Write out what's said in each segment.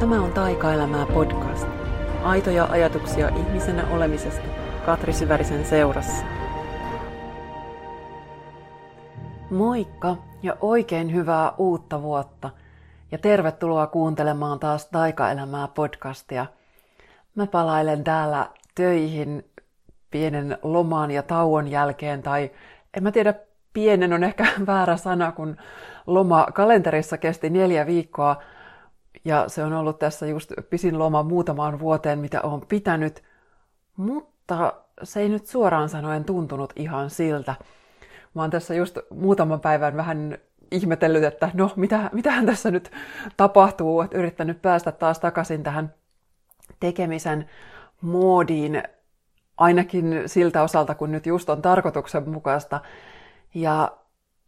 Tämä on Taikaelämää podcast. Aitoja ajatuksia ihmisenä olemisesta Katri Syvärisen seurassa. Moikka ja oikein hyvää uutta vuotta. Ja tervetuloa kuuntelemaan taas Taikaelämää podcastia. Mä palailen täällä töihin pienen lomaan ja tauon jälkeen, tai en mä tiedä, pienen on ehkä väärä sana, kun loma kalenterissa kesti neljä viikkoa, ja se on ollut tässä just pisin loma muutamaan vuoteen, mitä olen pitänyt, mutta se ei nyt suoraan sanoen tuntunut ihan siltä. Mä oon tässä just muutaman päivän vähän ihmetellyt, että no, mitä, mitähän tässä nyt tapahtuu, että yrittänyt päästä taas takaisin tähän tekemisen moodiin, ainakin siltä osalta, kun nyt just on tarkoituksenmukaista. Ja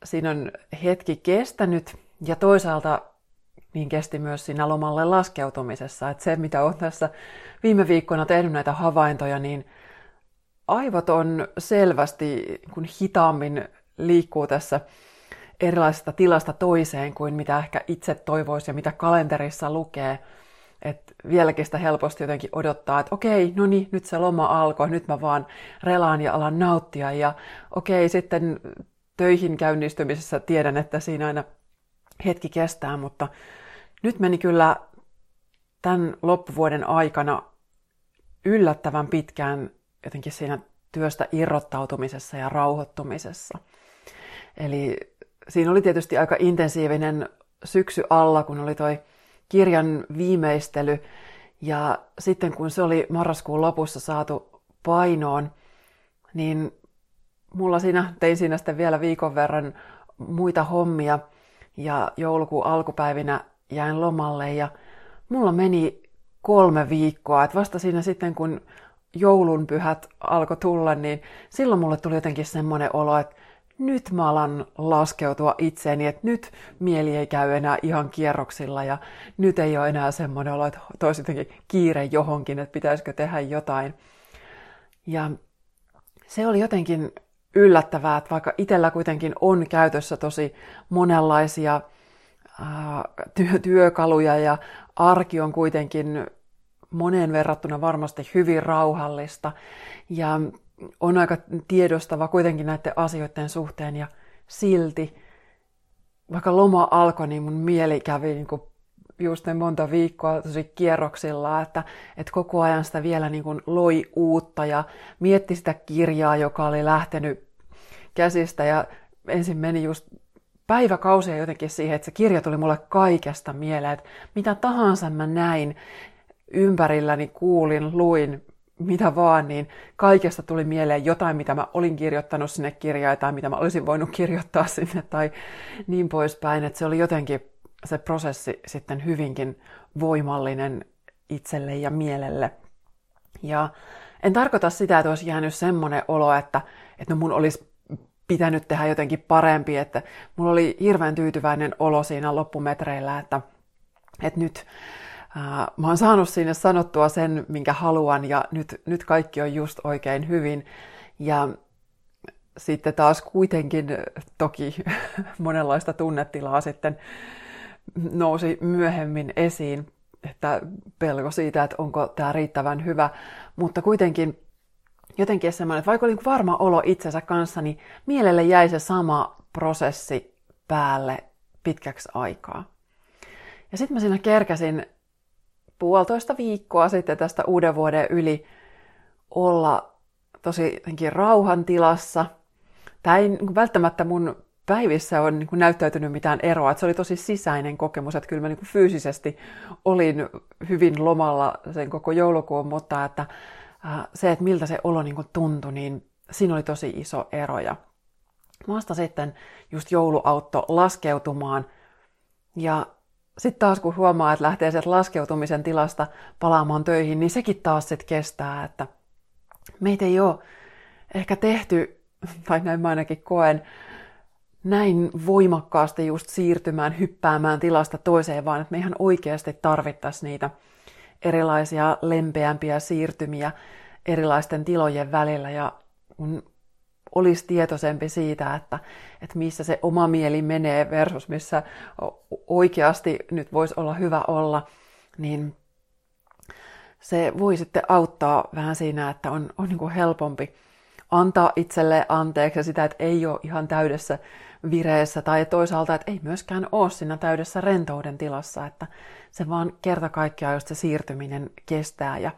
siinä on hetki kestänyt, ja toisaalta niin kesti myös siinä lomalle laskeutumisessa. Että se, mitä olen tässä viime viikkoina tehnyt näitä havaintoja, niin aivot on selvästi kun hitaammin liikkuu tässä erilaisesta tilasta toiseen kuin mitä ehkä itse toivoisi ja mitä kalenterissa lukee. Et vieläkin sitä helposti jotenkin odottaa, että okei, no niin, nyt se loma alkoi, nyt mä vaan relaan ja alan nauttia. Ja okei, sitten töihin käynnistymisessä tiedän, että siinä aina hetki kestää, mutta nyt meni kyllä tämän loppuvuoden aikana yllättävän pitkään jotenkin siinä työstä irrottautumisessa ja rauhoittumisessa. Eli siinä oli tietysti aika intensiivinen syksy alla, kun oli toi kirjan viimeistely. Ja sitten kun se oli marraskuun lopussa saatu painoon, niin mulla siinä, tein siinä sitten vielä viikon verran muita hommia. Ja joulukuun alkupäivinä jäin lomalle ja mulla meni kolme viikkoa. Et vasta siinä sitten, kun joulunpyhät alkoi tulla, niin silloin mulle tuli jotenkin semmoinen olo, että nyt mä alan laskeutua itseeni, että nyt mieli ei käy enää ihan kierroksilla ja nyt ei ole enää semmoinen olo, että toisi jotenkin kiire johonkin, että pitäisikö tehdä jotain. Ja se oli jotenkin yllättävää, että vaikka itsellä kuitenkin on käytössä tosi monenlaisia työ, työkaluja ja arki on kuitenkin moneen verrattuna varmasti hyvin rauhallista ja on aika tiedostava kuitenkin näiden asioiden suhteen ja silti, vaikka loma alkoi, niin mun mieli kävi niin kuin just ne monta viikkoa tosi kierroksilla, että, että koko ajan sitä vielä niin kuin loi uutta ja mietti sitä kirjaa, joka oli lähtenyt käsistä ja ensin meni just päiväkausia jotenkin siihen, että se kirja tuli mulle kaikesta mieleen, että mitä tahansa mä näin ympärilläni, kuulin, luin, mitä vaan, niin kaikesta tuli mieleen jotain, mitä mä olin kirjoittanut sinne kirjaan tai mitä mä olisin voinut kirjoittaa sinne tai niin poispäin, että se oli jotenkin se prosessi sitten hyvinkin voimallinen itselle ja mielelle. Ja en tarkoita sitä, että olisi jäänyt semmoinen olo, että, että no mun olisi pitänyt tehdä jotenkin parempi, että mulla oli hirveän tyytyväinen olo siinä loppumetreillä, että, että nyt ää, mä oon saanut sinne sanottua sen, minkä haluan ja nyt, nyt kaikki on just oikein hyvin. Ja sitten taas kuitenkin toki monenlaista tunnetilaa sitten nousi myöhemmin esiin, että pelko siitä, että onko tämä riittävän hyvä, mutta kuitenkin jotenkin semmoinen, että vaikka oli varma olo itsensä kanssa, niin mielelle jäi se sama prosessi päälle pitkäksi aikaa. Ja sitten mä siinä kerkäsin puolitoista viikkoa sitten tästä uuden vuoden yli olla tosi jotenkin rauhan tilassa. Tämä ei niin välttämättä mun päivissä on niin näyttäytynyt mitään eroa. Että se oli tosi sisäinen kokemus, että kyllä mä niin fyysisesti olin hyvin lomalla sen koko joulukuun, mutta että se, että miltä se olo niin tuntui, niin siinä oli tosi iso ero. Ja vasta sitten just jouluautto laskeutumaan. Ja sitten taas kun huomaa, että lähtee sieltä laskeutumisen tilasta palaamaan töihin, niin sekin taas sitten kestää, että meitä ei ole ehkä tehty, tai näin mä ainakin koen, näin voimakkaasti just siirtymään, hyppäämään tilasta toiseen, vaan että me ihan oikeasti tarvittaisiin niitä erilaisia lempeämpiä siirtymiä erilaisten tilojen välillä ja kun olisi tietoisempi siitä, että, että missä se oma mieli menee versus missä oikeasti nyt voisi olla hyvä olla, niin se voi sitten auttaa vähän siinä, että on, on niin kuin helpompi antaa itselle anteeksi sitä, että ei ole ihan täydessä vireessä tai toisaalta, että ei myöskään ole siinä täydessä rentouden tilassa, että se vaan kerta kaikkiaan just se siirtyminen kestää ja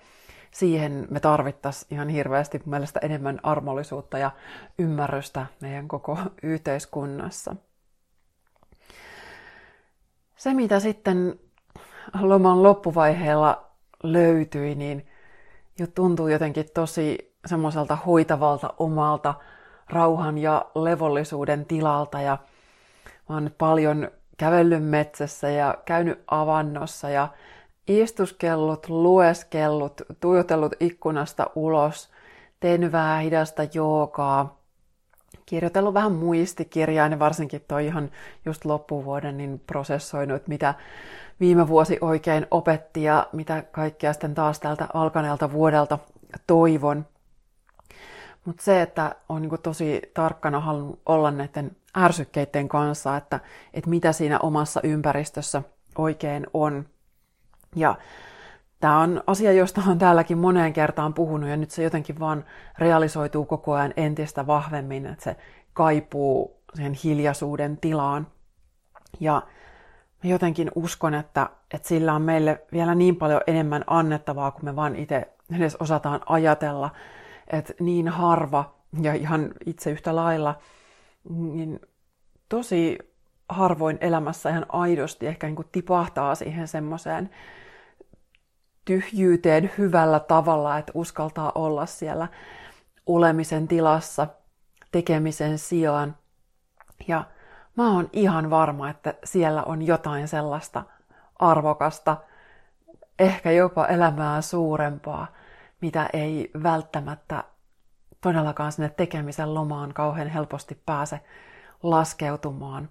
siihen me tarvittaisiin ihan hirveästi mielestä enemmän armollisuutta ja ymmärrystä meidän koko yhteiskunnassa. Se, mitä sitten loman loppuvaiheella löytyi, niin jo tuntuu jotenkin tosi semmoiselta hoitavalta omalta rauhan ja levollisuuden tilalta. Ja mä oon paljon kävellyt metsässä ja käynyt avannossa ja istuskellut, lueskellut, tuijotellut ikkunasta ulos, tehnyt vähän hidasta joogaa, kirjoitellut vähän muistikirjaa, ja varsinkin toi ihan just loppuvuoden, niin prosessoinut, että mitä viime vuosi oikein opetti ja mitä kaikkea sitten taas tältä alkaneelta vuodelta toivon. Mutta se, että on niinku tosi tarkkana halunnut olla näiden ärsykkeiden kanssa, että, että mitä siinä omassa ympäristössä oikein on. Ja tämä on asia, josta on täälläkin moneen kertaan puhunut, ja nyt se jotenkin vaan realisoituu koko ajan entistä vahvemmin, että se kaipuu sen hiljaisuuden tilaan. Ja mä jotenkin uskon, että, että sillä on meille vielä niin paljon enemmän annettavaa, kun me vaan itse edes osataan ajatella, että niin harva ja ihan itse yhtä lailla, niin tosi harvoin elämässä ihan aidosti ehkä niin kuin tipahtaa siihen semmoiseen tyhjyyteen hyvällä tavalla, että uskaltaa olla siellä olemisen tilassa tekemisen sijaan. Ja mä oon ihan varma, että siellä on jotain sellaista arvokasta, ehkä jopa elämää suurempaa, mitä ei välttämättä todellakaan sinne tekemisen lomaan kauhean helposti pääse laskeutumaan.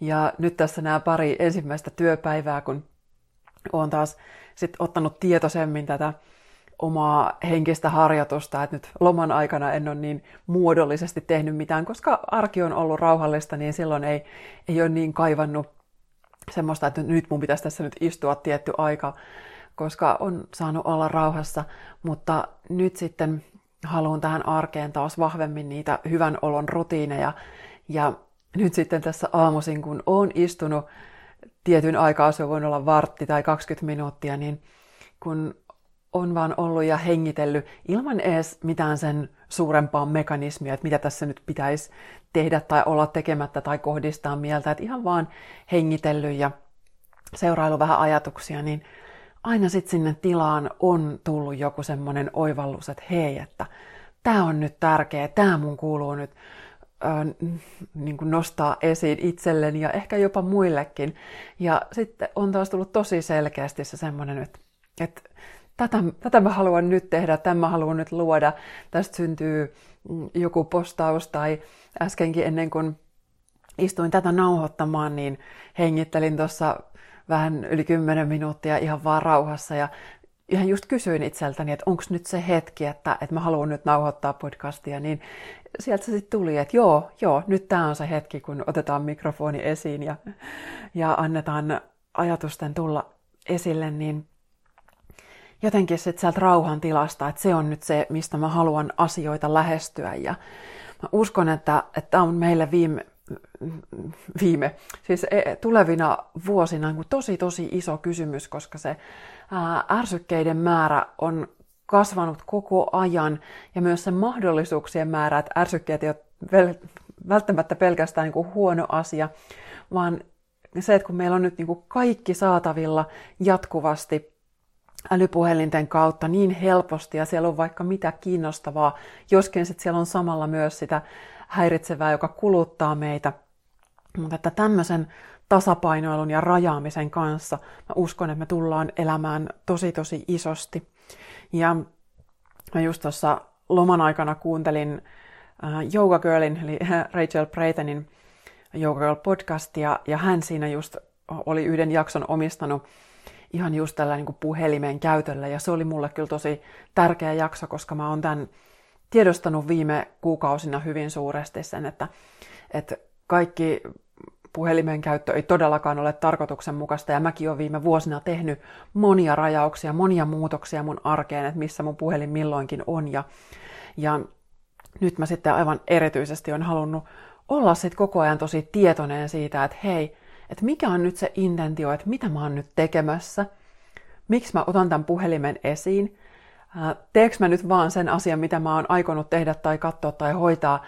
Ja nyt tässä nämä pari ensimmäistä työpäivää, kun olen taas sit ottanut tietoisemmin tätä omaa henkistä harjoitusta, että nyt loman aikana en ole niin muodollisesti tehnyt mitään, koska arki on ollut rauhallista, niin silloin ei, ei ole niin kaivannut semmoista, että nyt mun pitäisi tässä nyt istua tietty aika, koska on saanut olla rauhassa, mutta nyt sitten haluan tähän arkeen taas vahvemmin niitä hyvän olon rutiineja, ja nyt sitten tässä aamuisin, kun olen istunut tietyn aikaa, se voi olla vartti tai 20 minuuttia, niin kun on vaan ollut ja hengitellyt ilman edes mitään sen suurempaa mekanismia, että mitä tässä nyt pitäisi tehdä tai olla tekemättä tai kohdistaa mieltä, että ihan vaan hengitellyt ja seurailu vähän ajatuksia, niin aina sitten sinne tilaan on tullut joku semmoinen oivallus, että hei, että tämä on nyt tärkeä, tämä mun kuuluu nyt äh, niin kuin nostaa esiin itselleni ja ehkä jopa muillekin. Ja sitten on taas tullut tosi selkeästi se semmoinen, että, että tätä, tätä mä haluan nyt tehdä, tämän mä haluan nyt luoda. Tästä syntyy joku postaus tai äskenkin ennen kuin istuin tätä nauhoittamaan, niin hengittelin tuossa vähän yli 10 minuuttia ihan vaan rauhassa ja ihan just kysyin itseltäni, että onko nyt se hetki, että, että mä haluan nyt nauhoittaa podcastia, niin sieltä se sitten tuli, että joo, joo, nyt tämä on se hetki, kun otetaan mikrofoni esiin ja, ja annetaan ajatusten tulla esille, niin jotenkin sitten sieltä rauhan tilasta, että se on nyt se, mistä mä haluan asioita lähestyä. Ja mä uskon, että tämä on meille viime, viime, siis e, tulevina vuosina niin tosi tosi iso kysymys, koska se ärsykkeiden määrä on kasvanut koko ajan ja myös se mahdollisuuksien määrä, että ärsykkeet ei ole välttämättä pelkästään niin kuin huono asia, vaan se, että kun meillä on nyt niin kuin kaikki saatavilla jatkuvasti älypuhelinten kautta niin helposti ja siellä on vaikka mitä kiinnostavaa, joskin sitten siellä on samalla myös sitä häiritsevää, joka kuluttaa meitä. Mutta että tämmöisen tasapainoilun ja rajaamisen kanssa mä uskon, että me tullaan elämään tosi tosi isosti. Ja mä just tuossa loman aikana kuuntelin äh, Yoga Girlin, eli Rachel Braytonin Yoga Girl podcastia, ja hän siinä just oli yhden jakson omistanut ihan just tällä niin kuin puhelimen käytöllä, ja se oli mulle kyllä tosi tärkeä jakso, koska mä oon tämän tiedostanut viime kuukausina hyvin suuresti sen, että, että kaikki puhelimen käyttö ei todellakaan ole tarkoituksenmukaista ja mäkin olen viime vuosina tehnyt monia rajauksia, monia muutoksia mun arkeen, että missä mun puhelin milloinkin on ja, ja nyt mä sitten aivan erityisesti on halunnut olla sitten koko ajan tosi tietoinen siitä, että hei, että mikä on nyt se intentio, että mitä mä oon nyt tekemässä, miksi mä otan tämän puhelimen esiin, teekö mä nyt vaan sen asian, mitä mä oon aikonut tehdä tai katsoa tai hoitaa,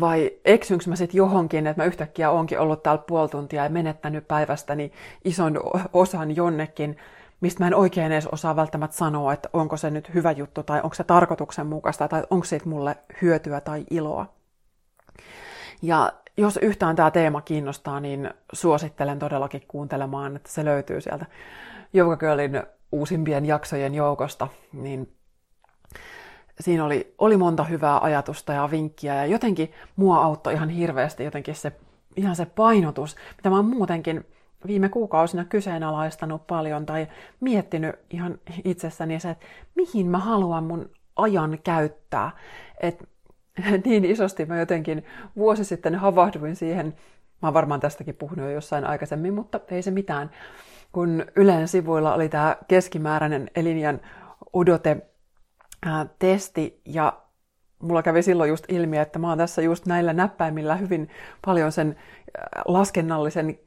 vai eksynkö mä sitten johonkin, että mä yhtäkkiä onkin ollut täällä puoli tuntia ja menettänyt päivästäni ison osan jonnekin, mistä mä en oikein edes osaa välttämättä sanoa, että onko se nyt hyvä juttu tai onko se tarkoituksenmukaista tai onko siitä mulle hyötyä tai iloa. Ja jos yhtään tämä teema kiinnostaa, niin suosittelen todellakin kuuntelemaan, että se löytyy sieltä Girlin uusimpien jaksojen joukosta, niin siinä oli, oli monta hyvää ajatusta ja vinkkiä ja jotenkin mua auttoi ihan hirveästi jotenkin se, ihan se painotus, mitä mä oon muutenkin viime kuukausina kyseenalaistanut paljon tai miettinyt ihan itsessäni se, että mihin mä haluan mun ajan käyttää. Et niin isosti mä jotenkin vuosi sitten havahduin siihen, mä oon varmaan tästäkin puhunut jo jossain aikaisemmin, mutta ei se mitään, kun Ylen sivuilla oli tämä keskimääräinen elinjan odote testi ja mulla kävi silloin just ilmi, että mä oon tässä just näillä näppäimillä hyvin paljon sen laskennallisen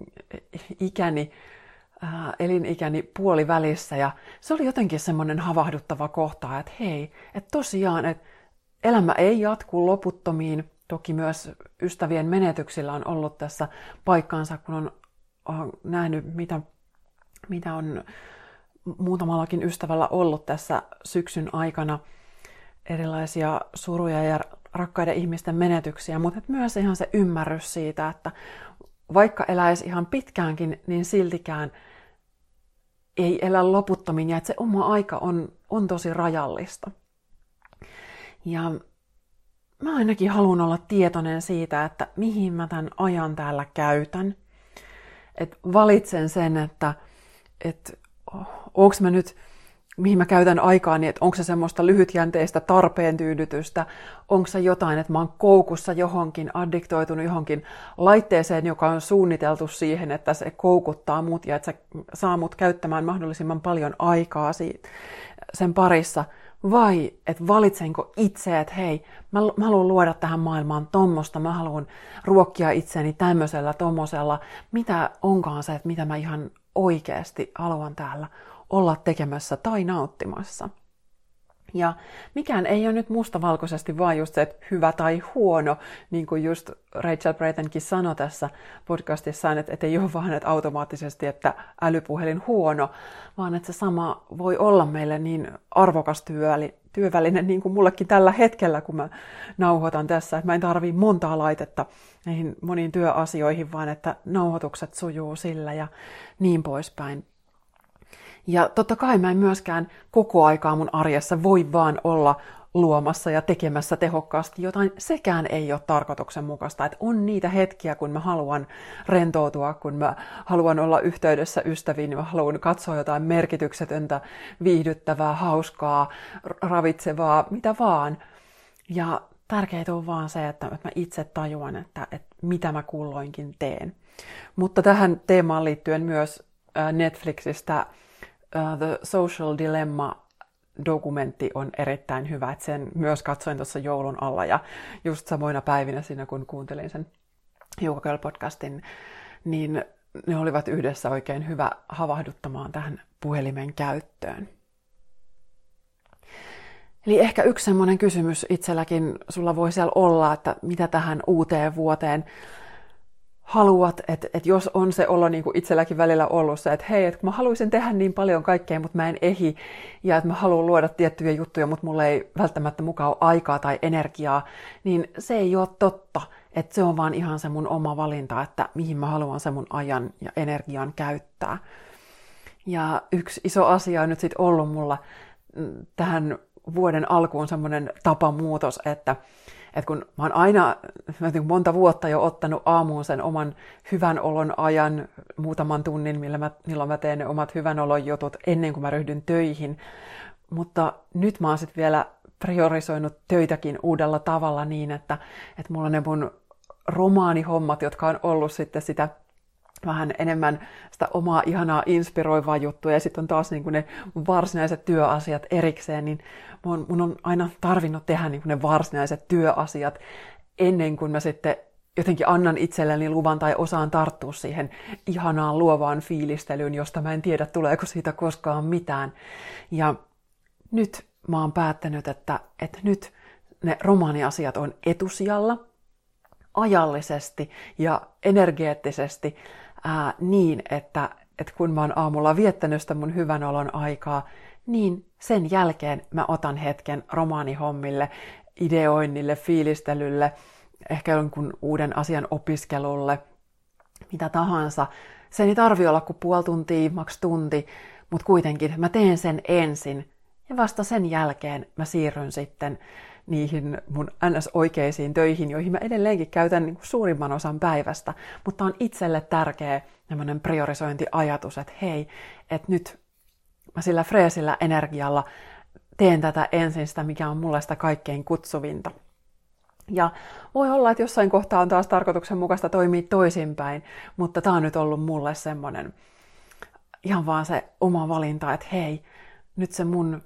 ikäni, elinikäni puolivälissä. Ja se oli jotenkin semmoinen havahduttava kohta, että hei, että tosiaan, että elämä ei jatku loputtomiin, toki myös ystävien menetyksillä on ollut tässä paikkaansa, kun on, on nähnyt, mitä, mitä on muutamallakin ystävällä ollut tässä syksyn aikana erilaisia suruja ja rakkaiden ihmisten menetyksiä, mutta myös ihan se ymmärrys siitä, että vaikka eläisi ihan pitkäänkin, niin siltikään ei elä loputtomin ja että se oma aika on, on tosi rajallista. Ja mä ainakin haluan olla tietoinen siitä, että mihin mä tämän ajan täällä käytän. Että valitsen sen, että, että onko mä nyt, mihin mä käytän aikaa, niin että onko se semmoista lyhytjänteistä tarpeen tyydytystä, onko se jotain, että mä oon koukussa johonkin, addiktoitunut johonkin laitteeseen, joka on suunniteltu siihen, että se koukuttaa mut ja että se saa mut käyttämään mahdollisimman paljon aikaa siitä, sen parissa – vai että valitsenko itse, että hei, mä, mä haluan luoda tähän maailmaan tommosta, mä haluan ruokkia itseni tämmöisellä, tommosella, mitä onkaan se, että mitä mä ihan oikeasti haluan täällä olla tekemässä tai nauttimassa. Ja mikään ei ole nyt mustavalkoisesti vaan just se, että hyvä tai huono, niin kuin just Rachel Braytonkin sanoi tässä podcastissaan, että, että ei ole vaan että automaattisesti, että älypuhelin huono, vaan että se sama voi olla meille niin arvokas työli, työväline, niin kuin mullekin tällä hetkellä, kun mä nauhoitan tässä, että mä en tarvii montaa laitetta näihin moniin työasioihin, vaan että nauhoitukset sujuu sillä ja niin poispäin. Ja totta kai mä en myöskään koko aikaa mun arjessa voi vaan olla luomassa ja tekemässä tehokkaasti jotain, sekään ei ole tarkoituksenmukaista. Että on niitä hetkiä, kun mä haluan rentoutua, kun mä haluan olla yhteydessä ystäviin, niin mä haluan katsoa jotain merkityksetöntä, viihdyttävää, hauskaa, ravitsevaa, mitä vaan. Ja tärkeintä on vaan se, että mä itse tajuan, että, että mitä mä kulloinkin teen. Mutta tähän teemaan liittyen myös Netflixistä uh, The Social Dilemma dokumentti on erittäin hyvä, että sen myös katsoin tuossa joulun alla ja just samoina päivinä siinä, kun kuuntelin sen Girl podcastin, niin ne olivat yhdessä oikein hyvä havahduttamaan tähän puhelimen käyttöön. Eli ehkä yksi semmoinen kysymys itselläkin sulla voi siellä olla, että mitä tähän uuteen vuoteen haluat, että, että jos on se olo niin kuin itselläkin välillä ollut se, että hei, että mä haluaisin tehdä niin paljon kaikkea, mutta mä en ehi, ja että mä haluan luoda tiettyjä juttuja, mutta mulla ei välttämättä mukaan ole aikaa tai energiaa, niin se ei ole totta. Että se on vaan ihan se mun oma valinta, että mihin mä haluan sen mun ajan ja energian käyttää. Ja yksi iso asia on nyt sitten ollut mulla mm, tähän vuoden alkuun semmoinen tapamuutos, että että kun mä oon aina mä monta vuotta jo ottanut aamuun sen oman hyvän olon ajan, muutaman tunnin, millä mä, milloin mä teen ne omat hyvän olon jutut ennen kuin mä ryhdyn töihin. Mutta nyt mä oon sitten vielä priorisoinut töitäkin uudella tavalla niin, että, että mulla ne mun romaanihommat, jotka on ollut sitten sitä vähän enemmän sitä omaa ihanaa inspiroivaa juttua ja sitten on taas niin kuin ne varsinaiset työasiat erikseen, niin mun, mun on aina tarvinnut tehdä niin ne varsinaiset työasiat ennen kuin mä sitten jotenkin annan itselleni luvan tai osaan tarttua siihen ihanaan luovaan fiilistelyyn, josta mä en tiedä tuleeko siitä koskaan mitään. Ja nyt mä oon päättänyt, että, että nyt ne romaaniasiat on etusijalla ajallisesti ja energeettisesti ää, niin, että, että kun mä oon aamulla viettänyt sitä mun hyvän olon aikaa, niin sen jälkeen mä otan hetken romaanihommille, ideoinnille, fiilistelylle, ehkä jonkun uuden asian opiskelulle, mitä tahansa. Se ei tarvi olla kuin puoli tuntia, maks tunti, mutta kuitenkin mä teen sen ensin ja vasta sen jälkeen mä siirryn sitten niihin mun ns-oikeisiin töihin, joihin mä edelleenkin käytän niin suurimman osan päivästä, mutta on itselle tärkeä priorisointiajatus, että hei, että nyt mä sillä freesillä energialla teen tätä ensin sitä, mikä on mulle sitä kaikkein kutsuvinta. Ja voi olla, että jossain kohtaa on taas tarkoituksenmukaista toimia toisinpäin, mutta tämä on nyt ollut mulle semmoinen ihan vaan se oma valinta, että hei, nyt se mun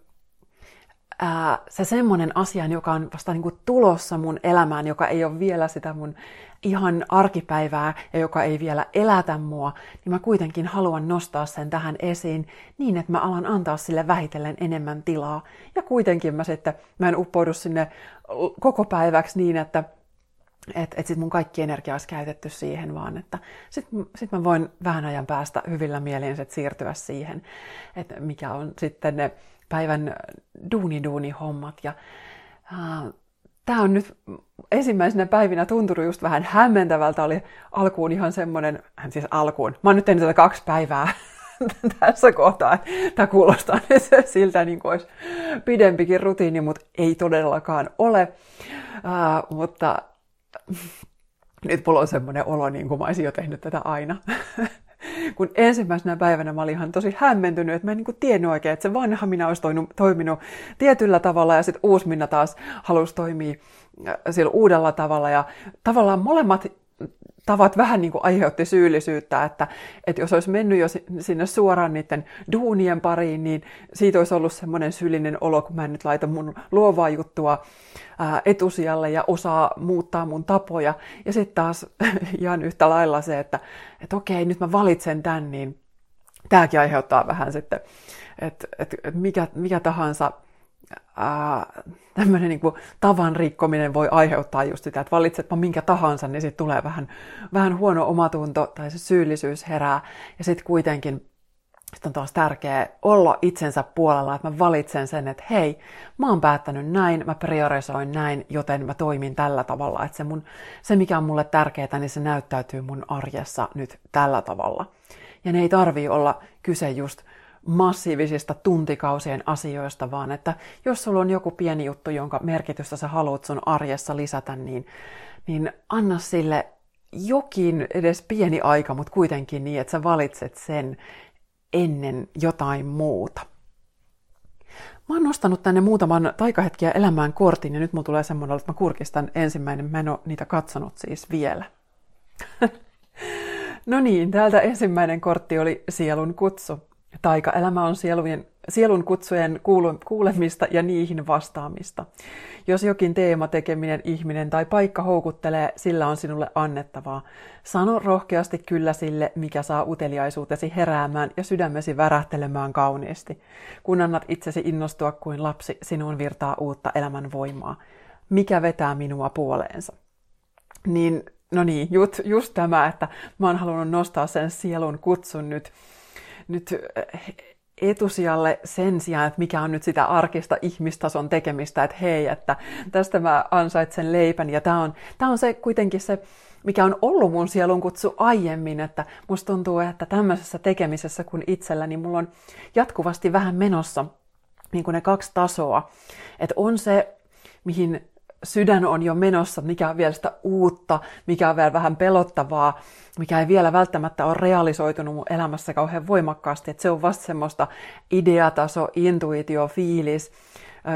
ää, se semmoinen asia, joka on vasta niin kuin tulossa mun elämään, joka ei ole vielä sitä mun ihan arkipäivää ja joka ei vielä elätä mua, niin mä kuitenkin haluan nostaa sen tähän esiin niin, että mä alan antaa sille vähitellen enemmän tilaa. Ja kuitenkin mä sitten, mä en uppoudu sinne koko päiväksi niin, että että et sit mun kaikki energia olisi käytetty siihen, vaan että sitten sit mä voin vähän ajan päästä hyvillä mielin siirtyä siihen, että mikä on sitten ne päivän duuni-duuni-hommat. Ja, äh, Tämä on nyt ensimmäisenä päivinä tuntunut just vähän hämmentävältä. Oli alkuun ihan semmoinen, siis alkuun, mä oon nyt tehnyt tätä kaksi päivää tässä kohtaa. Tämä kuulostaa siltä, niin kuin olisi pidempikin rutiini, mutta ei todellakaan ole. Uh, mutta nyt mulla on semmoinen olo, niin kuin mä olisin jo tehnyt tätä aina. Kun ensimmäisenä päivänä mä olin ihan tosi hämmentynyt, että mä en niin kuin tiennyt oikein, että se vanha minä olisi toiminut, toiminut tietyllä tavalla ja sitten uusi minä taas halusi toimia äh, sillä uudella tavalla. Ja tavallaan molemmat tavat vähän niin kuin aiheutti syyllisyyttä, että, että jos olisi mennyt jo sinne suoraan niiden duunien pariin, niin siitä olisi ollut semmoinen syyllinen olo, kun mä en nyt laita mun luovaa juttua ää, etusijalle ja osaa muuttaa mun tapoja. Ja sitten taas ihan yhtä lailla se, että, että okei, nyt mä valitsen tämän, niin tämäkin aiheuttaa vähän sitten, että, että mikä, mikä tahansa tämmöinen niin tavan rikkominen voi aiheuttaa just sitä, että valitsetpa minkä tahansa, niin sitten tulee vähän, vähän huono omatunto tai se syyllisyys herää. Ja sitten kuitenkin sit on taas tärkeää olla itsensä puolella, että mä valitsen sen, että hei, mä oon päättänyt näin, mä priorisoin näin, joten mä toimin tällä tavalla. Että se, mun, se mikä on mulle tärkeää, niin se näyttäytyy mun arjessa nyt tällä tavalla. Ja ne ei tarvii olla kyse just massiivisista tuntikausien asioista, vaan että jos sulla on joku pieni juttu, jonka merkitystä sä haluat sun arjessa lisätä, niin, niin anna sille jokin edes pieni aika, mutta kuitenkin niin, että sä valitset sen ennen jotain muuta. Mä oon nostanut tänne muutaman taikahetkiä elämään kortin ja nyt mulla tulee semmoinen, että mä kurkistan ensimmäinen. Mä en ole niitä katsonut siis vielä. no niin, täältä ensimmäinen kortti oli sielun kutsu. Taikaelämä on sielujen, sielun kutsujen kuulemista ja niihin vastaamista. Jos jokin teema, tekeminen, ihminen tai paikka houkuttelee, sillä on sinulle annettavaa. Sano rohkeasti kyllä sille, mikä saa uteliaisuutesi heräämään ja sydämesi värähtelemään kauniisti. Kun annat itsesi innostua kuin lapsi, sinun virtaa uutta elämän voimaa. Mikä vetää minua puoleensa? Niin, no niin, just, just tämä, että mä oon halunnut nostaa sen sielun kutsun nyt nyt etusijalle sen sijaan, että mikä on nyt sitä arkista ihmistason tekemistä, että hei, että tästä mä ansaitsen leipän. Ja tämä on, tämä on se kuitenkin se, mikä on ollut mun sielun kutsu aiemmin, että musta tuntuu, että tämmöisessä tekemisessä kuin itsellä, niin mulla on jatkuvasti vähän menossa niin kuin ne kaksi tasoa. Että on se, mihin sydän on jo menossa, mikä on vielä sitä uutta, mikä on vielä vähän pelottavaa, mikä ei vielä välttämättä ole realisoitunut mun elämässä kauhean voimakkaasti. Että se on vasta semmoista ideataso, intuitio, fiilis,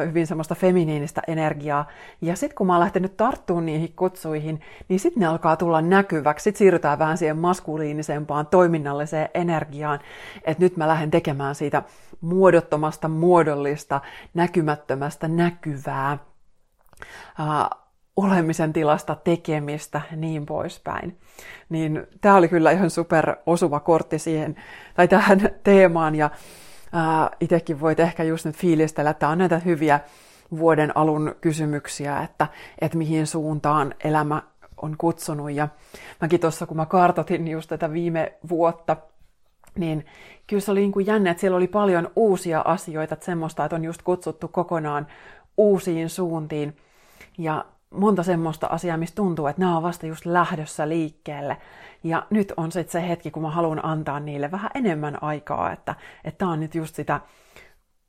hyvin semmoista feminiinistä energiaa. Ja sitten kun mä oon lähtenyt tarttumaan niihin kutsuihin, niin sitten ne alkaa tulla näkyväksi. Sitten siirrytään vähän siihen maskuliinisempaan toiminnalliseen energiaan, että nyt mä lähden tekemään siitä muodottomasta muodollista, näkymättömästä näkyvää olemisen tilasta tekemistä niin poispäin. Niin tämä oli kyllä ihan super osuva kortti siihen, tai tähän teemaan, ja itsekin voit ehkä just nyt fiilistellä, että on näitä hyviä vuoden alun kysymyksiä, että, että mihin suuntaan elämä on kutsunut. Ja mäkin tuossa, kun mä kartotin just tätä viime vuotta, niin kyllä se oli niin kuin jännä, että siellä oli paljon uusia asioita, että semmoista, että on just kutsuttu kokonaan uusiin suuntiin. Ja monta semmoista asiaa, mistä tuntuu, että nämä on vasta just lähdössä liikkeelle. Ja nyt on sitten se hetki, kun mä haluan antaa niille vähän enemmän aikaa, että tämä on nyt just sitä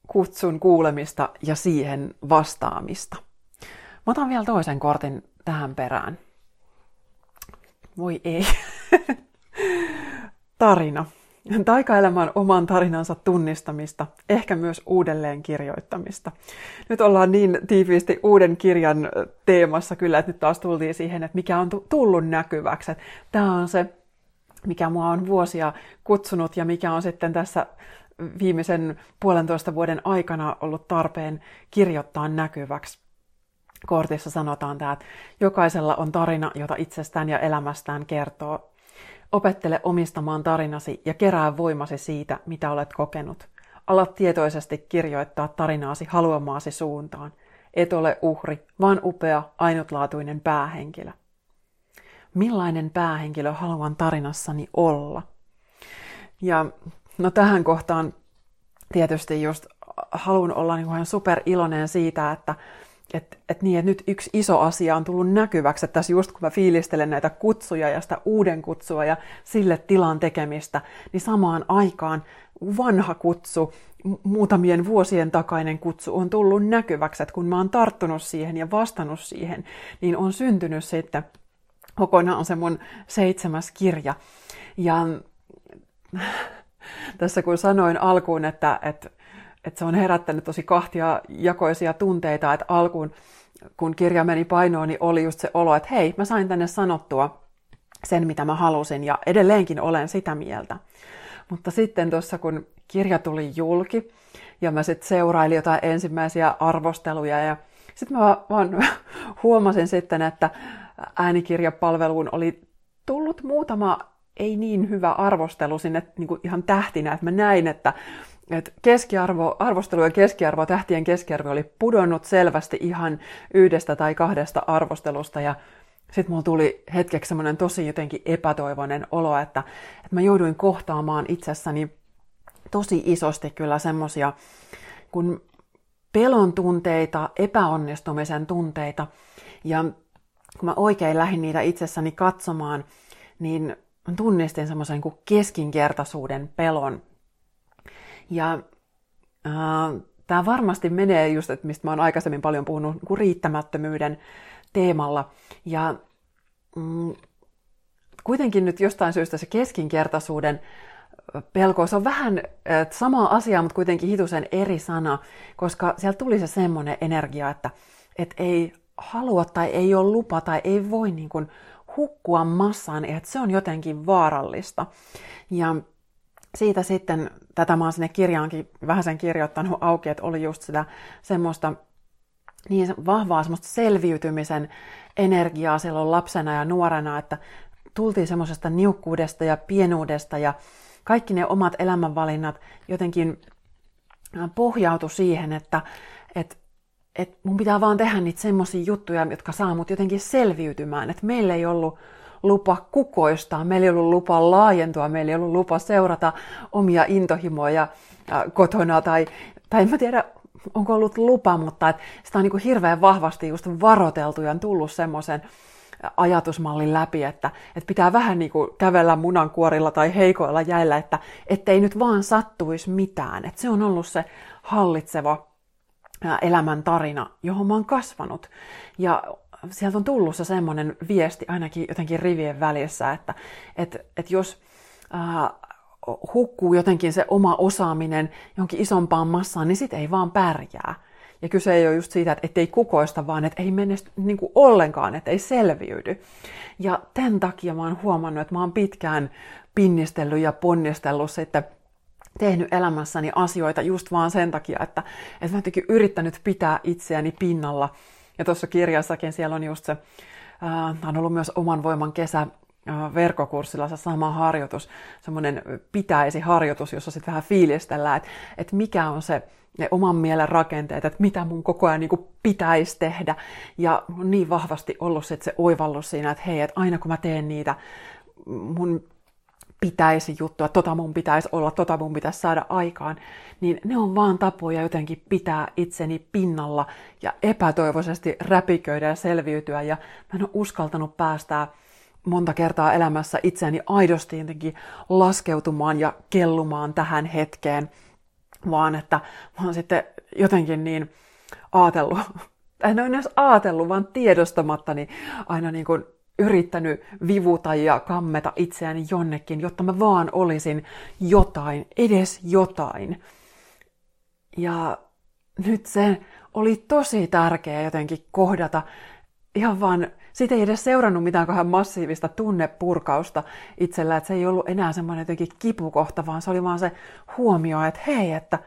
kutsun kuulemista ja siihen vastaamista. Mä otan vielä toisen kortin tähän perään. Voi ei. Tarina. Taikaelämän oman tarinansa tunnistamista, ehkä myös uudelleen kirjoittamista. Nyt ollaan niin tiiviisti uuden kirjan teemassa kyllä, että nyt taas tultiin siihen, että mikä on tullut näkyväksi. Tämä on se, mikä mua on vuosia kutsunut ja mikä on sitten tässä viimeisen puolentoista vuoden aikana ollut tarpeen kirjoittaa näkyväksi. Kortissa sanotaan tämä, että jokaisella on tarina, jota itsestään ja elämästään kertoo. Opettele omistamaan tarinasi ja kerää voimasi siitä, mitä olet kokenut. Ala tietoisesti kirjoittaa tarinaasi haluamaasi suuntaan. Et ole uhri, vaan upea, ainutlaatuinen päähenkilö. Millainen päähenkilö haluan tarinassani olla? Ja no tähän kohtaan tietysti just haluan olla niin ihan super iloinen siitä, että et, et niin, että nyt yksi iso asia on tullut näkyväksi, että tässä just kun mä fiilistelen näitä kutsuja ja sitä uuden kutsua ja sille tilan tekemistä, niin samaan aikaan vanha kutsu, muutamien vuosien takainen kutsu on tullut näkyväksi, että kun mä oon tarttunut siihen ja vastannut siihen, niin on syntynyt sitten kokonaan se mun seitsemäs kirja. Ja tässä kun sanoin alkuun, että, että että se on herättänyt tosi kahtia jakoisia tunteita, että alkuun kun kirja meni painoon, niin oli just se olo, että hei, mä sain tänne sanottua sen, mitä mä halusin, ja edelleenkin olen sitä mieltä. Mutta sitten tuossa, kun kirja tuli julki, ja mä sitten seurailin jotain ensimmäisiä arvosteluja, ja sitten mä vaan huomasin sitten, että äänikirjapalveluun oli tullut muutama ei niin hyvä arvostelu sinne niin kuin ihan tähtinä, että mä näin, että et keskiarvo, arvostelu ja keskiarvo, tähtien keskiarvo oli pudonnut selvästi ihan yhdestä tai kahdesta arvostelusta ja sitten mulla tuli hetkeksi semmoinen tosi jotenkin epätoivoinen olo, että, että mä jouduin kohtaamaan itsessäni tosi isosti kyllä semmosia kun pelon tunteita, epäonnistumisen tunteita ja kun mä oikein lähdin niitä itsessäni katsomaan, niin tunnistin semmoisen kuin keskinkertaisuuden pelon. Ja äh, tämä varmasti menee just, että mistä mä oon aikaisemmin paljon puhunut, kuin riittämättömyyden teemalla. Ja mm, kuitenkin nyt jostain syystä se keskinkertaisuuden pelko, se on vähän sama asia, mutta kuitenkin hitusen eri sana, koska siellä tuli se semmoinen energia, että, että ei halua tai ei ole lupa tai ei voi niin kuin hukkua massaan, että se on jotenkin vaarallista. Ja siitä sitten, tätä mä oon sinne kirjaankin vähän sen kirjoittanut auki, että oli just sitä semmoista niin vahvaa semmoista selviytymisen energiaa silloin lapsena ja nuorena, että tultiin semmoisesta niukkuudesta ja pienuudesta ja kaikki ne omat elämänvalinnat jotenkin pohjautu siihen, että, että, että mun pitää vaan tehdä niitä semmoisia juttuja, jotka saa mut jotenkin selviytymään. Että meillä ei ollut lupa kukoistaa, meillä ei ollut lupa laajentua, meillä ei ollut lupa seurata omia intohimoja kotona tai, tai en mä tiedä, onko ollut lupa, mutta et sitä on niin kuin hirveän vahvasti just varoteltu ja on tullut semmoisen ajatusmallin läpi, että, että pitää vähän niin kuin kävellä munankuorilla tai heikoilla jäillä, että ettei nyt vaan sattuisi mitään. Että se on ollut se hallitseva elämän tarina, johon mä oon kasvanut. Ja sieltä on tullut se semmoinen viesti ainakin jotenkin rivien välissä, että et, et jos äh, hukkuu jotenkin se oma osaaminen jonkin isompaan massaan, niin sit ei vaan pärjää. Ja kyse ei ole just siitä, että ei kukoista, vaan että ei mene niin kuin ollenkaan, että ei selviydy. Ja tämän takia mä oon huomannut, että mä oon pitkään pinnistellyt ja ponnistellut sitten tehnyt elämässäni asioita just vaan sen takia, että, että mä jotenkin yrittänyt pitää itseäni pinnalla. Ja tuossa kirjassakin siellä on just se, äh, on ollut myös oman voiman kesä äh, verkkokurssilla se sama harjoitus, semmoinen pitäisi harjoitus, jossa sitten vähän fiilistellään, että, että mikä on se ne oman mielen rakenteet, että mitä mun koko ajan niin pitäisi tehdä. Ja on niin vahvasti ollut sit se oivallus siinä, että hei, että aina kun mä teen niitä mun pitäisi juttua, tota mun pitäisi olla, tota mun pitäisi saada aikaan, niin ne on vaan tapoja jotenkin pitää itseni pinnalla ja epätoivoisesti räpiköidä ja selviytyä. Ja mä en ole uskaltanut päästää monta kertaa elämässä itseäni aidosti jotenkin laskeutumaan ja kellumaan tähän hetkeen, vaan että mä oon sitten jotenkin niin ajatellut, en ole edes ajatellut, vaan tiedostamattani aina niin kuin yrittänyt vivuta ja kammeta itseäni jonnekin, jotta mä vaan olisin jotain, edes jotain. Ja nyt se oli tosi tärkeää jotenkin kohdata ihan vaan, siitä ei edes seurannut mitään kohan massiivista tunnepurkausta itsellä, että se ei ollut enää semmoinen jotenkin kipukohta, vaan se oli vaan se huomio, että hei, että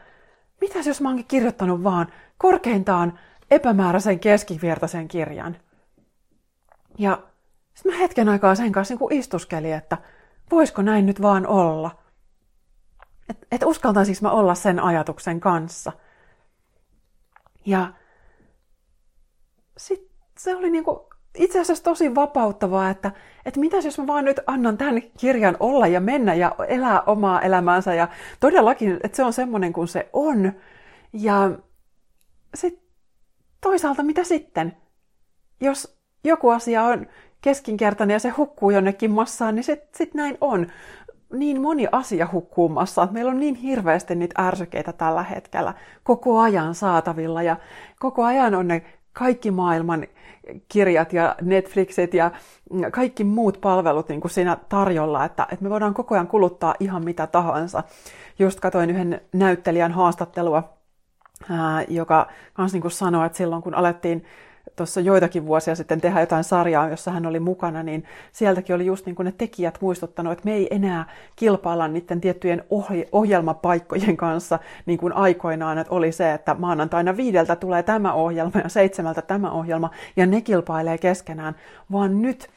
mitäs jos mä oonkin kirjoittanut vaan korkeintaan epämääräisen keskivertaisen kirjan. Ja sitten mä hetken aikaa sen kanssa niin istuskelin, että voisiko näin nyt vaan olla. Että et uskaltaisinko mä olla sen ajatuksen kanssa. Ja sitten se oli niinku itse asiassa tosi vapauttavaa, että, että mitäs jos mä vaan nyt annan tämän kirjan olla ja mennä ja elää omaa elämäänsä ja todellakin, että se on semmoinen kuin se on. Ja sitten toisaalta mitä sitten? Jos joku asia on keskinkertainen ja se hukkuu jonnekin massaan, niin sitten sit näin on. Niin moni asia hukkuu massaan. Meillä on niin hirveästi niitä ärsykeitä tällä hetkellä koko ajan saatavilla ja koko ajan on ne kaikki maailman kirjat ja Netflixit ja kaikki muut palvelut niin kuin siinä tarjolla, että, että me voidaan koko ajan kuluttaa ihan mitä tahansa. Just katoin yhden näyttelijän haastattelua, ää, joka kans niin kuin sanoi, että silloin kun alettiin tuossa joitakin vuosia sitten tehdä jotain sarjaa, jossa hän oli mukana, niin sieltäkin oli just niin kuin ne tekijät muistuttanut, että me ei enää kilpailla niiden tiettyjen ohjelmapaikkojen kanssa niin kuin aikoinaan, että oli se, että maanantaina viideltä tulee tämä ohjelma ja seitsemältä tämä ohjelma, ja ne kilpailee keskenään, vaan nyt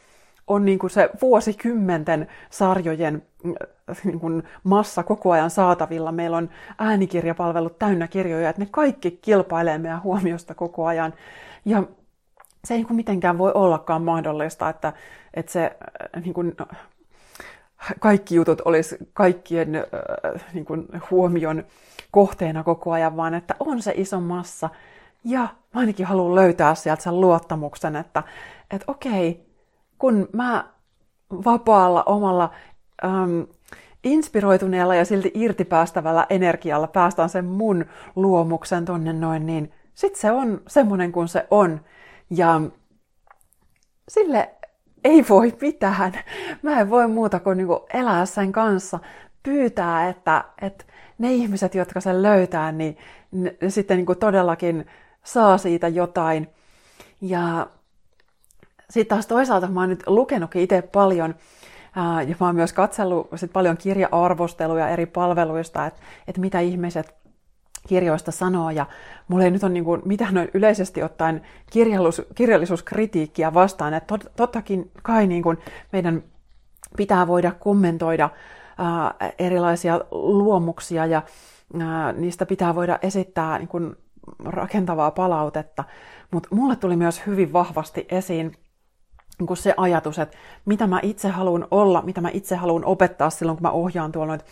on niin kuin se vuosikymmenten sarjojen äh, niin kuin massa koko ajan saatavilla. Meillä on äänikirjapalvelut täynnä kirjoja, että ne kaikki kilpailee meidän huomiosta koko ajan. Ja se ei niin mitenkään voi ollakaan mahdollista, että, että se äh, niin kuin, kaikki jutut olisi kaikkien äh, niin kuin, huomion kohteena koko ajan, vaan että on se iso massa. Ja mä ainakin haluan löytää sieltä sen luottamuksen, että, että okei, kun mä vapaalla omalla äm, inspiroituneella ja silti irtipäästävällä energialla päästään sen mun luomuksen tonne noin, niin sitten se on semmoinen kuin se on. Ja sille ei voi mitään. Mä en voi muuta kuin niinku elää sen kanssa, pyytää, että, että ne ihmiset, jotka sen löytää, niin ne sitten niinku todellakin saa siitä jotain. Ja sitten taas toisaalta mä oon nyt lukenutkin itse paljon, ää, ja mä oon myös katsellut sit paljon kirja-arvosteluja eri palveluista, että et mitä ihmiset kirjoista sanoo, ja mulla ei nyt ole niin kuin, mitään noin yleisesti ottaen kirjallisuus, kirjallisuuskritiikkiä vastaan, että tot, tottakin kai niin kuin meidän pitää voida kommentoida ää, erilaisia luomuksia, ja ää, niistä pitää voida esittää niin kuin rakentavaa palautetta, mutta mulle tuli myös hyvin vahvasti esiin kuin se ajatus, että mitä mä itse haluan olla, mitä mä itse haluan opettaa silloin, kun mä ohjaan tuolla noita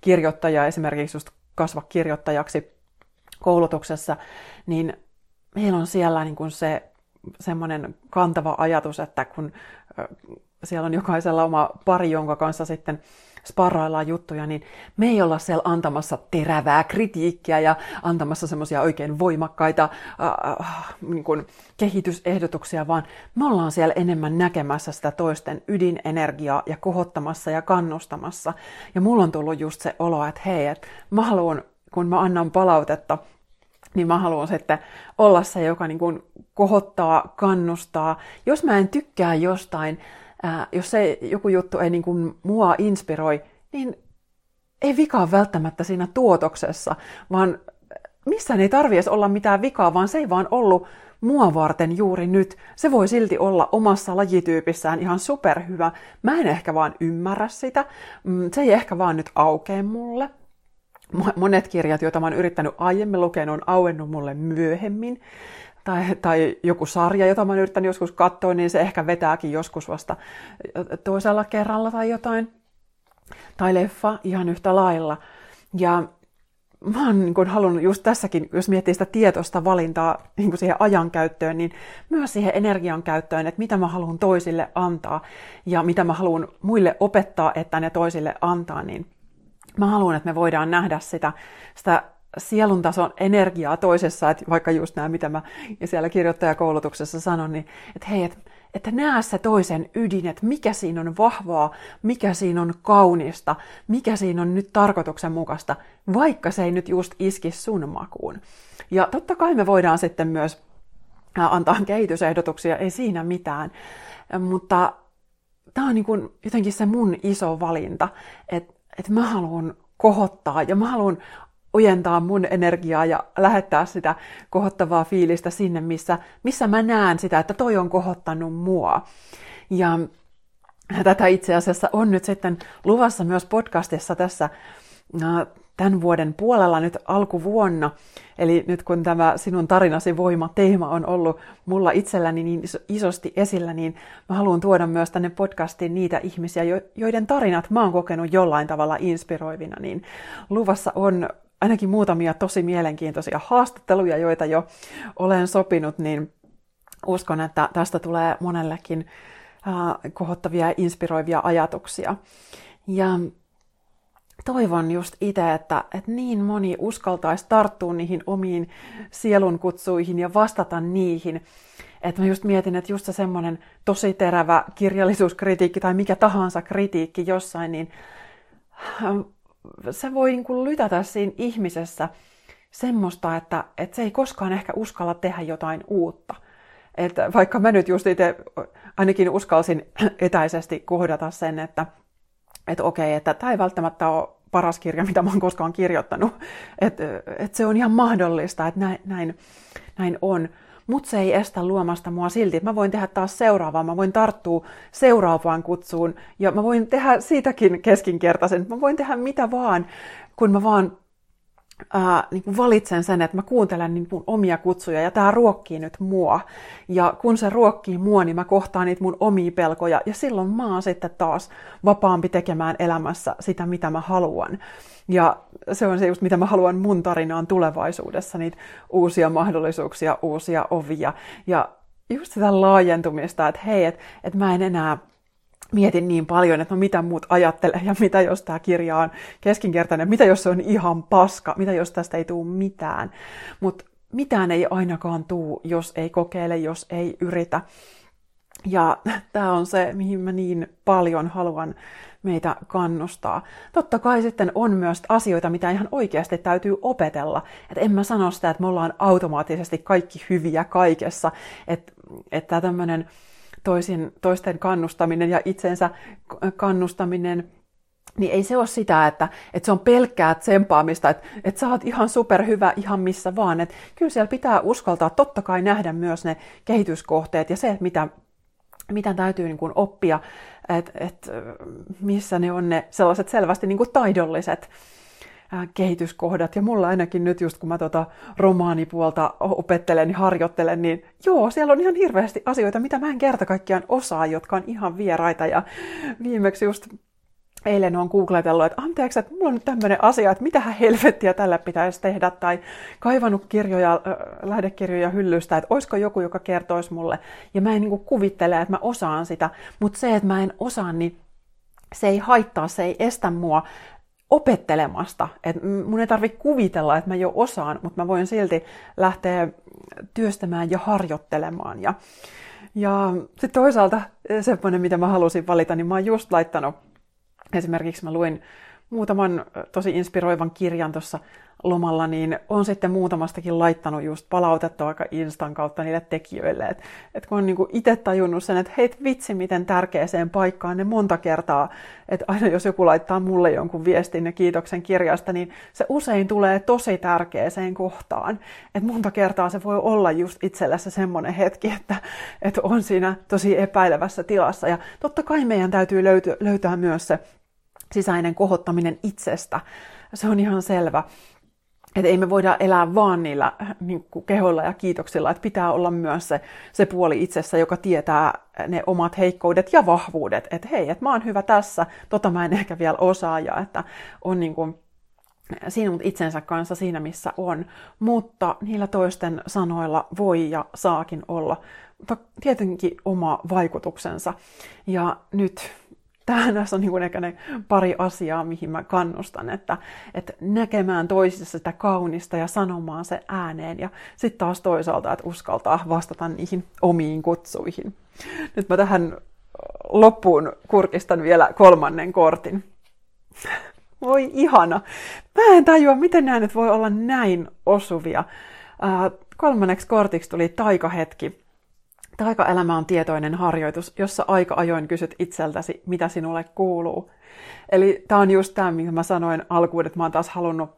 kirjoittajia, esimerkiksi just kasva kirjoittajaksi koulutuksessa, niin meillä on siellä niin se semmoinen kantava ajatus, että kun siellä on jokaisella oma pari, jonka kanssa sitten sparraillaan juttuja, niin me ei olla siellä antamassa terävää kritiikkiä ja antamassa semmoisia oikein voimakkaita äh, äh, niin kuin kehitysehdotuksia, vaan me ollaan siellä enemmän näkemässä sitä toisten ydinenergiaa ja kohottamassa ja kannustamassa. Ja mulla on tullut just se olo, että hei, että mä haluan, kun mä annan palautetta, niin mä haluan sitten olla se, joka niin kuin kohottaa, kannustaa. Jos mä en tykkää jostain, ää, jos se joku juttu ei niin kuin mua inspiroi, niin ei vikaa välttämättä siinä tuotoksessa, vaan missään ei tarvitse olla mitään vikaa, vaan se ei vaan ollut mua varten juuri nyt. Se voi silti olla omassa lajityypissään ihan superhyvä. Mä en ehkä vaan ymmärrä sitä. Mm, se ei ehkä vaan nyt aukee mulle. Monet kirjat, joita mä oon yrittänyt aiemmin lukea, on auennut mulle myöhemmin. Tai, tai joku sarja, jota mä oon yrittänyt joskus katsoa, niin se ehkä vetääkin joskus vasta toisella kerralla tai jotain. Tai leffa ihan yhtä lailla. Ja mä oon niin halunnut just tässäkin, jos miettii sitä tietoista valintaa niin siihen ajan käyttöön, niin myös siihen energian käyttöön, että mitä mä haluan toisille antaa ja mitä mä haluan muille opettaa, että ne toisille antaa, niin mä haluan, että me voidaan nähdä sitä, sitä sielun tason energiaa toisessa, että vaikka just nämä, mitä mä siellä kirjoittajakoulutuksessa sanon, niin että hei, että että näe se toisen ydin, että mikä siinä on vahvaa, mikä siinä on kaunista, mikä siinä on nyt tarkoituksenmukaista, vaikka se ei nyt just iski sun makuun. Ja totta kai me voidaan sitten myös antaa kehitysehdotuksia, ei siinä mitään, mutta tämä on niin kuin jotenkin se mun iso valinta, että, että mä haluan kohottaa ja mä haluan ojentaa mun energiaa ja lähettää sitä kohottavaa fiilistä sinne, missä, missä mä näen sitä, että toi on kohottanut mua. Ja tätä itse asiassa on nyt sitten luvassa myös podcastissa tässä tämän vuoden puolella nyt alkuvuonna. Eli nyt kun tämä sinun tarinasi voima teema on ollut mulla itselläni niin isosti esillä, niin mä haluan tuoda myös tänne podcastiin niitä ihmisiä, joiden tarinat mä oon kokenut jollain tavalla inspiroivina. Niin luvassa on ainakin muutamia tosi mielenkiintoisia haastatteluja, joita jo olen sopinut, niin uskon, että tästä tulee monellekin kohottavia ja inspiroivia ajatuksia. Ja toivon just itse, että, että niin moni uskaltaisi tarttua niihin omiin sielun kutsuihin ja vastata niihin. Että mä just mietin, että just se semmoinen tosi terävä kirjallisuuskritiikki tai mikä tahansa kritiikki jossain, niin se voi niin kuin lytätä siinä ihmisessä semmoista, että, että se ei koskaan ehkä uskalla tehdä jotain uutta. Että vaikka mä nyt just itse ainakin uskalsin etäisesti kohdata sen, että, että okei, että tämä ei välttämättä ole paras kirja, mitä mä oon koskaan kirjoittanut. Että, että se on ihan mahdollista, että näin, näin, näin on mutta se ei estä luomasta mua silti. Mä voin tehdä taas seuraavaa, mä voin tarttua seuraavaan kutsuun ja mä voin tehdä siitäkin keskinkertaisen. Mä voin tehdä mitä vaan, kun mä vaan ää, niin kuin valitsen sen, että mä kuuntelen niin mun omia kutsuja ja tämä ruokkii nyt mua. Ja kun se ruokkii mua, niin mä kohtaan niitä mun omia pelkoja ja silloin mä oon sitten taas vapaampi tekemään elämässä sitä, mitä mä haluan. Ja se on se just, mitä mä haluan mun tarinaan tulevaisuudessa, niitä uusia mahdollisuuksia, uusia ovia ja just sitä laajentumista, että hei, että et mä en enää mietin niin paljon, että no mitä muut ajattelee ja mitä jos tämä kirja on keskinkertainen, mitä jos se on ihan paska, mitä jos tästä ei tule mitään. Mutta mitään ei ainakaan tuu, jos ei kokeile, jos ei yritä. Ja tämä on se, mihin mä niin paljon haluan meitä kannustaa. Totta kai sitten on myös asioita, mitä ihan oikeasti täytyy opetella. Et en mä sano sitä, että me ollaan automaattisesti kaikki hyviä kaikessa. Että että tämmöinen toisten kannustaminen ja itsensä kannustaminen niin ei se ole sitä, että, että se on pelkkää tsempaamista, että, että sä oot ihan superhyvä ihan missä vaan. Että kyllä siellä pitää uskaltaa totta kai nähdä myös ne kehityskohteet ja se, että mitä, mitä täytyy niin kuin oppia, että, että missä ne on ne sellaiset selvästi niin kuin taidolliset kehityskohdat. Ja mulla ainakin nyt just kun mä tota romaanipuolta opettelen ja harjoittelen, niin joo, siellä on ihan hirveästi asioita, mitä mä en kerta kaikkiaan osaa, jotka on ihan vieraita. Ja viimeksi just eilen on googletellut, että anteeksi, että mulla on nyt tämmöinen asia, että mitä helvettiä tällä pitäisi tehdä, tai kaivannut kirjoja, lähdekirjoja hyllystä, että olisiko joku, joka kertoisi mulle, ja mä en niin kuin kuvittele, että mä osaan sitä, mutta se, että mä en osaa, niin se ei haittaa, se ei estä mua opettelemasta. Et mun ei tarvitse kuvitella, että mä jo osaan, mutta mä voin silti lähteä työstämään ja harjoittelemaan. Ja, ja sitten toisaalta semmoinen, mitä mä halusin valita, niin mä oon just laittanut Esimerkiksi mä luin muutaman tosi inspiroivan kirjan tuossa lomalla, niin on sitten muutamastakin laittanut just palautetta vaikka Instan kautta niille tekijöille. Että et kun on niinku itse tajunnut sen, että hei vitsi miten tärkeäseen paikkaan ne monta kertaa, että aina jos joku laittaa mulle jonkun viestin ja kiitoksen kirjasta, niin se usein tulee tosi tärkeäseen kohtaan. Että monta kertaa se voi olla just itsellä se semmoinen hetki, että, että on siinä tosi epäilevässä tilassa. Ja totta kai meidän täytyy löytyä, löytää myös se sisäinen kohottaminen itsestä. Se on ihan selvä. Että ei me voida elää vaan niillä niin kehoilla ja kiitoksilla, että pitää olla myös se, se puoli itsessä, joka tietää ne omat heikkoudet ja vahvuudet. Että hei, että mä oon hyvä tässä, tota mä en ehkä vielä osaa ja että on niin kuin sinut itsensä kanssa siinä, missä on. Mutta niillä toisten sanoilla voi ja saakin olla tietenkin oma vaikutuksensa. Ja nyt tässä on niin ehkä ne pari asiaa, mihin mä kannustan, että, että näkemään toisissa sitä kaunista ja sanomaan se ääneen ja sitten taas toisaalta, että uskaltaa vastata niihin omiin kutsuihin. Nyt mä tähän loppuun kurkistan vielä kolmannen kortin. Voi ihana. Mä en tajua, miten nämä nyt voi olla näin osuvia. Kolmanneksi kortiksi tuli taikahetki. Taikaelämä on tietoinen harjoitus, jossa aika ajoin kysyt itseltäsi, mitä sinulle kuuluu. Eli tämä on just tämä, minkä mä sanoin alkuun, että mä oon taas halunnut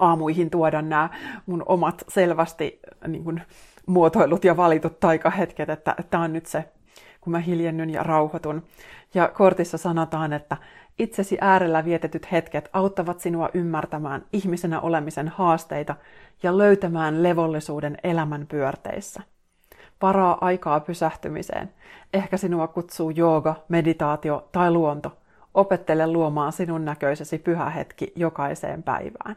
aamuihin tuoda nämä mun omat selvästi niin kuin, muotoilut ja valitut taikahetket, että tämä on nyt se, kun mä hiljennyn ja rauhoitun. Ja kortissa sanotaan, että itsesi äärellä vietetyt hetket auttavat sinua ymmärtämään ihmisenä olemisen haasteita ja löytämään levollisuuden elämän pyörteissä varaa aikaa pysähtymiseen. Ehkä sinua kutsuu jooga, meditaatio tai luonto. Opettele luomaan sinun näköisesi pyhä hetki jokaiseen päivään.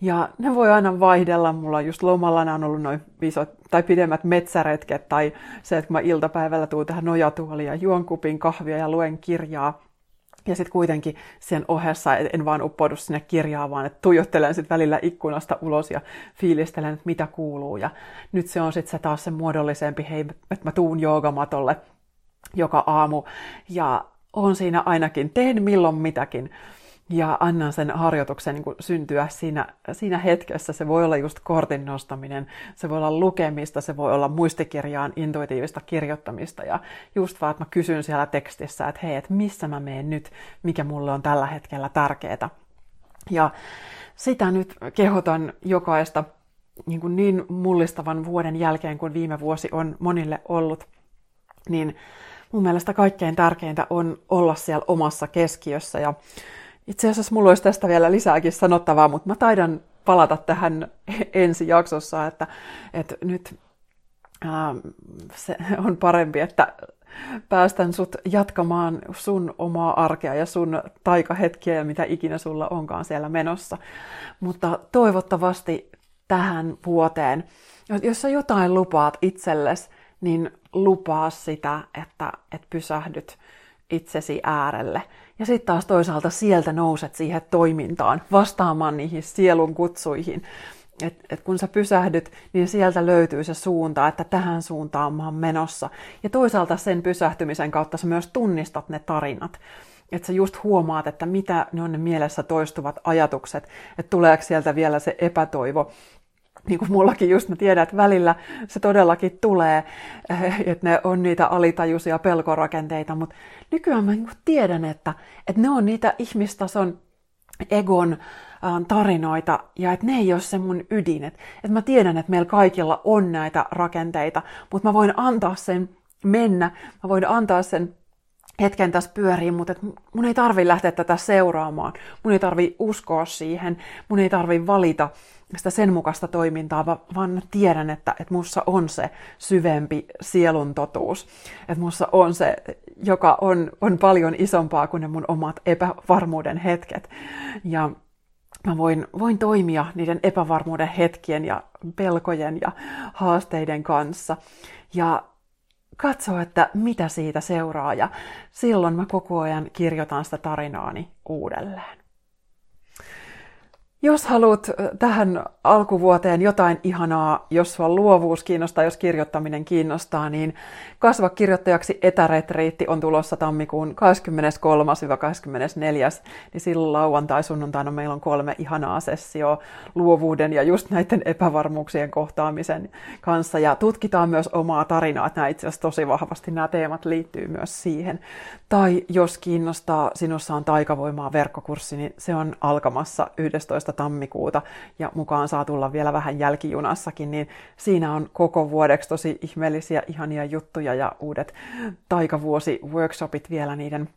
Ja ne voi aina vaihdella. Mulla just lomalla on ollut noin isot tai pidemmät metsäretket tai se, että mä iltapäivällä tuun tähän nojatuoliin ja juon kupin kahvia ja luen kirjaa. Ja sitten kuitenkin sen ohessa en vaan uppoudu sinne kirjaan, vaan että tuijottelen sitten välillä ikkunasta ulos ja fiilistelen, että mitä kuuluu. Ja nyt se on sitten se taas se muodollisempi, hei, että mä tuun joogamatolle joka aamu. Ja on siinä ainakin, teen milloin mitäkin ja annan sen harjoituksen niin kuin syntyä siinä, siinä hetkessä. Se voi olla just kortin nostaminen, se voi olla lukemista, se voi olla muistikirjaan intuitiivista kirjoittamista ja just vaan, että mä kysyn siellä tekstissä, että hei, että missä mä menen nyt, mikä mulle on tällä hetkellä tärkeää. Ja sitä nyt kehotan jokaista niin, kuin niin mullistavan vuoden jälkeen, kun viime vuosi on monille ollut, niin mun mielestä kaikkein tärkeintä on olla siellä omassa keskiössä ja itse asiassa mulla olisi tästä vielä lisääkin sanottavaa, mutta mä taidan palata tähän ensi jaksossa, että, että nyt ää, se on parempi, että päästän sut jatkamaan sun omaa arkea ja sun taikahetkiä ja mitä ikinä sulla onkaan siellä menossa. Mutta toivottavasti tähän vuoteen, jos sä jotain lupaat itsellesi, niin lupaa sitä, että, että pysähdyt itsesi äärelle. Ja sitten taas toisaalta sieltä nouset siihen toimintaan, vastaamaan niihin sielun kutsuihin. Et, et kun sä pysähdyt, niin sieltä löytyy se suunta, että tähän suuntaan mä oon menossa. Ja toisaalta sen pysähtymisen kautta sä myös tunnistat ne tarinat. Että sä just huomaat, että mitä ne on ne mielessä toistuvat ajatukset, että tuleeko sieltä vielä se epätoivo, niin kuin mullakin just mä tiedän, että välillä se todellakin tulee, eh, että ne on niitä alitajuisia pelkorakenteita, mutta nykyään mä niin tiedän, että, että ne on niitä ihmistason egon tarinoita ja että ne ei ole se mun ydin. Että, että mä tiedän, että meillä kaikilla on näitä rakenteita, mutta mä voin antaa sen mennä, mä voin antaa sen hetken tässä pyöriin, mutta et mun ei tarvi lähteä tätä seuraamaan. Mun ei tarvi uskoa siihen, mun ei tarvi valita sitä sen mukaista toimintaa, vaan tiedän, että, että mussa on se syvempi sielun totuus. Että mussa on se, joka on, on paljon isompaa kuin ne mun omat epävarmuuden hetket. Ja mä voin, voin toimia niiden epävarmuuden hetkien ja pelkojen ja haasteiden kanssa. Ja katsoa, että mitä siitä seuraa. Ja silloin mä koko ajan kirjoitan sitä tarinaani uudelleen. Jos haluat tähän alkuvuoteen jotain ihanaa, jos sua luovuus kiinnostaa, jos kirjoittaminen kiinnostaa, niin Kasva kirjoittajaksi etäretriitti on tulossa tammikuun 23-24, niin silloin lauantai-sunnuntaina meillä on kolme ihanaa sessioa luovuuden ja just näiden epävarmuuksien kohtaamisen kanssa. Ja tutkitaan myös omaa tarinaa, että nämä itse asiassa tosi vahvasti nämä teemat liittyy myös siihen. Tai jos kiinnostaa, sinussa on taikavoimaa verkkokurssi, niin se on alkamassa 11. tammikuuta ja mukaan saa tulla vielä vähän jälkijunassakin, niin siinä on koko vuodeksi tosi ihmeellisiä, ihania juttuja ja uudet taikavuosi-workshopit vielä niiden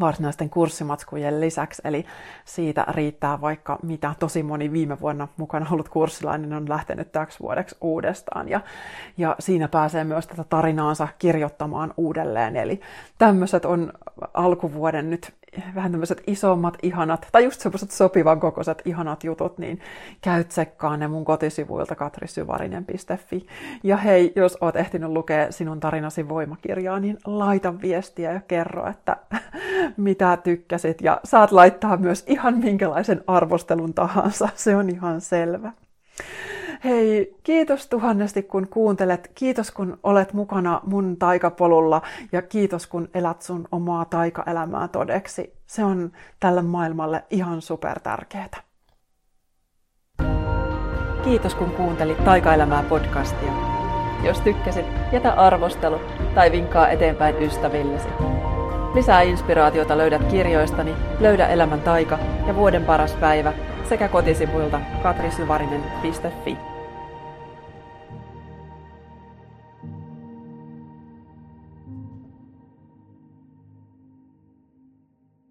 varsinaisten kurssimatskujen lisäksi, eli siitä riittää vaikka mitä. Tosi moni viime vuonna mukana ollut kurssilainen on lähtenyt täksi vuodeksi uudestaan, ja, ja siinä pääsee myös tätä tarinaansa kirjoittamaan uudelleen. Eli tämmöiset on alkuvuoden nyt vähän tämmöiset isommat, ihanat, tai just semmoiset sopivan kokoiset, ihanat jutut, niin käy ne mun kotisivuilta katrisyvarinen.fi. Ja hei, jos oot ehtinyt lukea sinun tarinasi voimakirjaa, niin laita viestiä ja kerro, että mitä tykkäsit. Ja saat laittaa myös ihan minkälaisen arvostelun tahansa, se on ihan selvä. Hei, kiitos tuhannesti kun kuuntelet, kiitos kun olet mukana mun taikapolulla ja kiitos kun elät sun omaa taikaelämää todeksi. Se on tälle maailmalle ihan super tärkeää. Kiitos kun kuuntelit Taikaelämää podcastia. Jos tykkäsit, jätä arvostelu tai vinkkaa eteenpäin ystävillesi. Lisää inspiraatiota löydät kirjoistani Löydä elämän taika ja Vuoden paras päivä sekä kotisivuilta katrisyvarinen.fi.